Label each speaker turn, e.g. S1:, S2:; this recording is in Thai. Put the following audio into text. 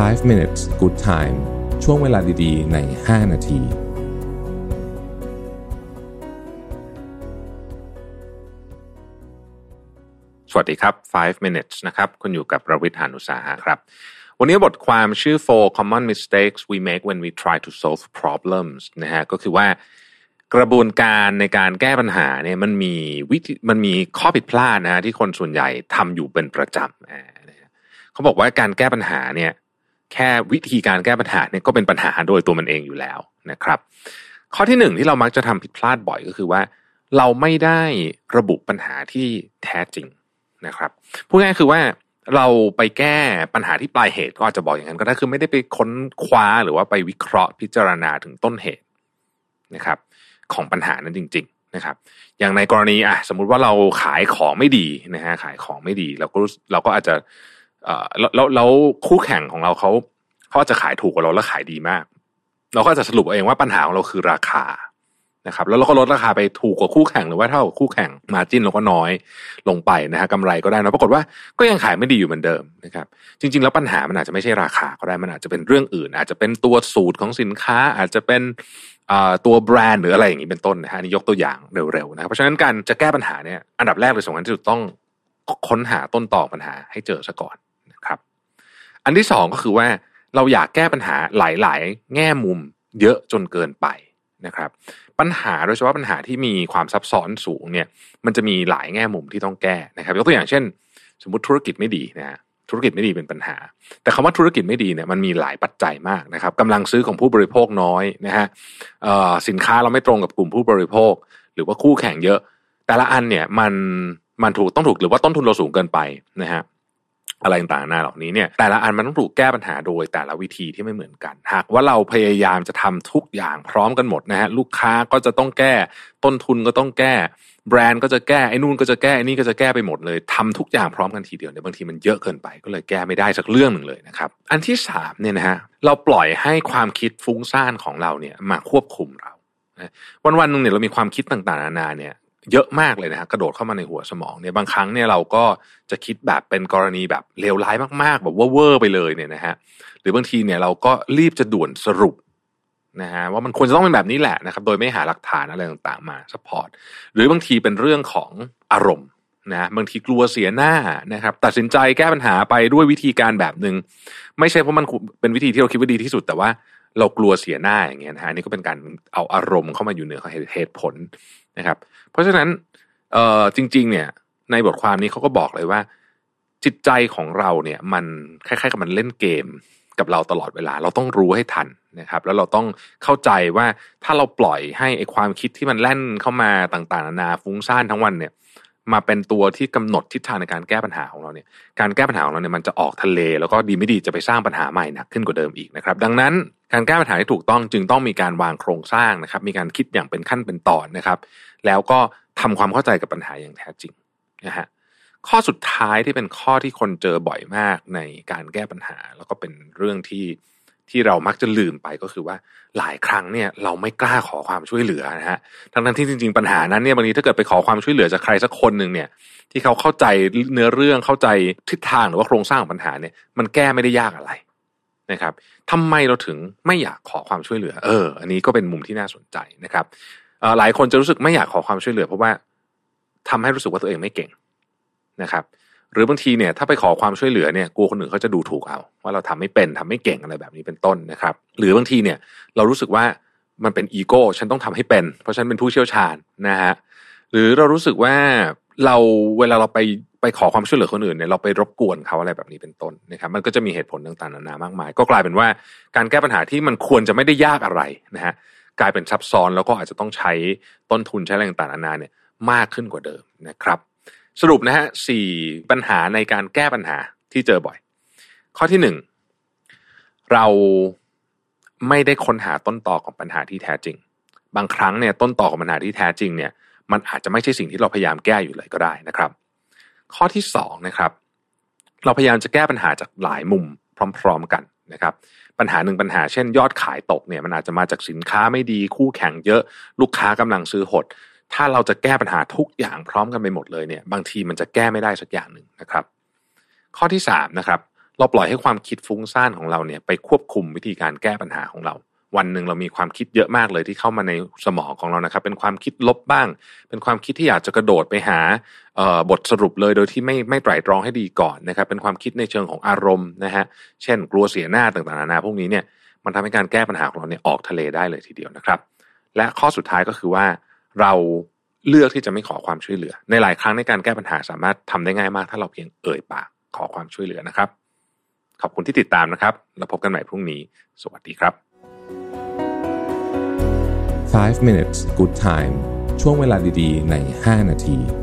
S1: 5 minutes good time ช่วงเวลาดีๆ ใน 5 นาที
S2: สวัสดีครับ 5 minutes นะครับ คุณอยู่กับประวิทยานุสาหะครับ วันนี้บทความชื่อ four common mistakes we make when we try to solve problems นะฮะ ก็คือว่ากระบวนการในการแก้ปัญหาเนี่ยมันมีวิธีมันมีข้อผิดพลาดนะฮะที่คนส่วนใหญ่ทำอยู่เป็นประจำเขาบอกว่าการแก้ปัญหาเนี่ย แค่วิธีการแก้ปัญหาเนี่ยก็เป็นปัญหาโดยตัวมันเองอยู่แล้วนะครับ ข้อที่หนึ่งที่เรามักจะทำผิดพลาดบ่อยก็คือว่า เราไม่ได้ระบุปัญหาที่แท้จริงนะครับพูดง่ายๆคือว่าเราไปแก้ปัญหาที่ปลายเหตุก็อาจจะบอกอย่างนั้นก็ได้คือไม่ได้ไปค้นคว้าหรือว่าไปวิเคราะห์พิจารณาถึงต้นเหตุนะครับ ของปัญหานั้นจริง ๆนะครับ อย่างในกรณีอะสมมุติว่าเราขายของไม่ดีนะฮะขายของไม่ดี เราก็เราก็อาจจะ แล้วแล้วลวคู่แข่งของเราเขาเขาจะขายถูกกว่าเราแล้วขายดีมาก เราก็จะสรุปเองว่าปัญหาของเราคือราคานะครับ แล้วเราก็ลดราคาไปถูกกว่าคู่แข่งหรือว่าเท่ากับคู่แข่งมาจิ้นเราก็น้อยลงไปนะฮะกำไรก็ได้นะปรากฏว่าก็ยังขายไม่ดีอยู่เหมือนเดิมนะครับ จริง ๆ แล้วปัญหามันอาจจะไม่ใช่ราคาก็ได้มันอาจจะเป็นเรื่องอื่น อาจจะเป็นตัวสูตรของสินค้าอาจจะเป็นตัวแบรนด์หรืออะไรอย่างนี้เป็นต้นนะฮะนี่ยกตัวอย่างเร็วๆนะครับเพราะฉะนั้นการจะแก้ปัญหาเนี่ยอันดับแรกเลยสำคัญที่สุดต้องค้นหาต้นตอปัญหาให้เจอซะก่อน อันที่สองก็คือว่าเราอยากแก้ปัญหาหลาย ๆ แง่มุมเยอะจนเกินไปนะครับ ปัญหาโดยเฉพาะปัญหาที่มีความซับซ้อนสูงเนี่ย มันจะมีหลายแง่มุมที่ต้องแก้นะครับยกตัวอย่างเช่น สมมติธุรกิจไม่ดีนะธุรกิจไม่ดีเป็นปัญหา แต่คำว่าธุรกิจไม่ดีเนี่ยมันมีหลายปัจจัยมากนะครับกำลังซื้อของผู้บริโภคน้อยนะฮะสินค้าเราไม่ตรงกับกลุ่มผู้บริโภค หรือว่าคู่แข่งเยอะ แต่ละอันเนี่ยมันมันถูกต้องถูกหรือว่าต้นทุนเราสูงเกินไปนะฮะ อะไรต่างๆนาเหล่านี้เนี่ยแต่ละอันมันต้องถูกแก้ปัญหาโดยแต่ละวิธีที่ไม่เหมือนกัน หากว่าเราพยายามจะทำทุกอย่างพร้อมกันหมดนะฮะลูกค้าก็จะต้องแก้ต้นทุนก็ต้องแก้ แบรนด์ก็จะแก้ไอ้นู่นก็จะแก้ไอ้นี่ก็จะแก้ไปหมดเลยทำทุกอย่างพร้อมกันทีเดียวเนี่ยบางทีมันเยอะเกินไปก็เลยแก้ไม่ได้สักเรื่องหนึ่งเลยนะครับอันที่สามเนี่ยนะฮะเราปล่อยให้ความคิดฟุ้งซ่านของเราเนี่ยมาควบคุมเราวันวันหนึ่งเนี่ยเรามีความคิดต่างๆนานาเนี่ย เยอะมากเลยนะฮะกระโดดเข้ามาในหัวสมองเนี่ยบางครั้งเนี่ยเราก็จะคิดแบบเป็นกรณีแบบเลวร้ายมากๆ แบบว่าเวอร์ไปเลยเนี่ยนะฮะหรือบางทีเนี่ยเราก็รีบจะด่วนสรุปนะฮะว่ามันควรจะต้องเป็นแบบนี้แหละนะครับ โดยไม่หาหลักฐานอะไรต่างๆมา support หรือบางทีเป็นเรื่องของอารมณ์นะบางทีกลัวเสียหน้านะครับ ตัดสินใจแก้ปัญหาไปด้วยวิธีการแบบหนึ่งไม่ใช่เพราะมันเป็นวิธีที่เราคิดว่าดีที่สุดแต่ว่า เรากลัวเสียหน้าอย่างเงี้ยนะฮะนี่ก็เป็นการเอาอารมณ์เข้ามาอยู่เหนือเหตุผลนะครับ เพราะฉะนั้นเอ่อจริง ๆ เนี่ย ในบทความนี้เขาก็บอกเลยว่า จิตใจของเราเนี่ย มันคล้ายๆกับมันเล่นเกมกับเราตลอดเวลา เราต้องรู้ให้ทันนะครับ แล้วเราต้องเข้าใจว่าถ้าเราปล่อยให้ไอความคิดที่มันแล่นเข้ามาต่างๆนานาฟุ้งซ่านทั้งวันเนี่ย มาเป็นตัวที่กำหนดทิศทางในการแก้ปัญหาของเราเนี่ย การแก้ปัญหาของเราเนี่ยมันจะออกทะเล แล้วก็ดีไม่ดีจะไปสร้างปัญหาใหม่หนักขึ้นกว่าเดิมอีกนะครับ ดังนั้นการแก้ปัญหาที่ถูกต้องจึงต้องมีการวางโครงสร้างนะครับ มีการคิดอย่างเป็นขั้นเป็นตอนนะครับ แล้วก็ทำความเข้าใจกับปัญหาอย่างแท้จริงนะฮะข้อสุดท้ายที่เป็นข้อที่คนเจอบ่อยมากในการแก้ปัญหา แล้วก็เป็นเรื่องที่ ที่เรามักจะลืมไปก็คือว่าหลายครั้งเนี่ยเราไม่กล้าขอความช่วยเหลือนะฮะทั้งทั้งที่จริง ๆ ปัญหานั้นเนี่ยบางทีถ้าเกิดไปขอความช่วยเหลือจากใครสักคนหนึ่งเนี่ย ที่เขาเข้าใจเนื้อเรื่องเข้าใจทิศทางหรือว่าโครงสร้างของปัญหาเนี่ยมันแก้ไม่ได้ยากอะไรนะครับทำไมเราถึงไม่อยากขอความช่วยเหลือ เออ อันนี้ก็เป็นมุมที่น่าสนใจนะครับหลายคนจะรู้สึกไม่อยากขอความช่วยเหลือ เพราะว่าทำให้รู้สึกว่าตัวเองไม่เก่งนะครับ หรือบางทีเนี่ยถ้าไปขอความช่วยเหลือเนี่ยกลัวคนอื่นเขาจะดูถูกเอา ว่าเราทำไม่เป็นทำไม่เก่งอะไรแบบนี้เป็นต้นนะครับ หรือบางทีเนี่ยเรารู้สึกว่ามันเป็นอีโก้ฉันต้องทำให้เป็น เพราะฉันเป็นผู้เชี่ยวชาญนะฮะหรือเรารู้สึกว่าเราเวลาเราไปไปขอความช่วยเหลือคนอื่นเนี่ยเราไปรบกวนเขาอะไรแบบนี้เป็นต้นนะครับ มันก็จะมีเหตุผลต่างๆนานามากมาย ก็กลายเป็นว่าการแก้ปัญหาที่มันควรจะไม่ได้ยากอะไรนะฮะกลายเป็นซับซ้อนแล้วก็อาจจะต้องใช้ต้นทุนใช้อะไรต่างๆนานาเนี่ยมากขึ้นกว่าเดิมนะครับ สรุปนะฮะสี่ปัญหาในการแก้ปัญหาที่เจอบ่อย ข้อที่หนึ่งเราไม่ได้ค้นหาต้นตอของปัญหาที่แท้จริง บางครั้งเนี่ยต้นตอของปัญหาที่แท้จริงเนี่ย มันอาจจะไม่ใช่สิ่งที่เราพยายามแก้อยู่เลยก็ได้นะครับ ข้อที่สองนะครับ เราพยายามจะแก้ปัญหาจากหลายมุมพร้อม ๆ กันนะครับปัญหาหนึ่งปัญหาเช่นยอดขายตกเนี่ยมันอาจจะมาจากสินค้าไม่ดีคู่แข่งเยอะลูกค้ากำลังซื้อหด ถ้าเราจะแก้ปัญหาทุกอย่างพร้อมกันไปหมดเลยเนี่ยบางทีมันจะแก้ไม่ได้สักอย่างหนึ่งนะครับ ข้อที่สามนะครับเราปล่อยให้ความคิดฟุ้งซ่านของเราเนี่ยไปควบคุมวิธีการแก้ปัญหาของเรา วันหนึ่งเรามีความคิดเยอะมากเลยที่เข้ามาในสมองของเรานะครับ เป็นความคิดลบบ้าง เป็นความคิดที่อยากจะกระโดดไปหาบทสรุปเลยโดยที่ไม่ไม่ไตร่ตรองให้ดีก่อนนะครับ เป็นความคิดในเชิงของอารมณ์นะฮะเช่น กลัวเสียหน้าต่างๆนานาพวกนี้เนี่ยมันทำให้การแก้ปัญหาของเราเนี่ยออกทะเลได้เลยทีเดียวนะครับ และข้อสุดท้ายก็คือว่า เราเลือกที่จะไม่ขอความช่วยเหลือ ในหลายครั้งในการแก้ปัญหาสามารถทำได้ง่ายมาก ถ้าเราเพียงเอ่ยปากขอความช่วยเหลือนะครับ ขอบคุณที่ติดตามนะครับ แล้วพบกันใหม่พรุ่งนี้ สวัสดีครับ
S1: 5 minutes good time ช่วงเวลาดีๆ ใน 5 นาที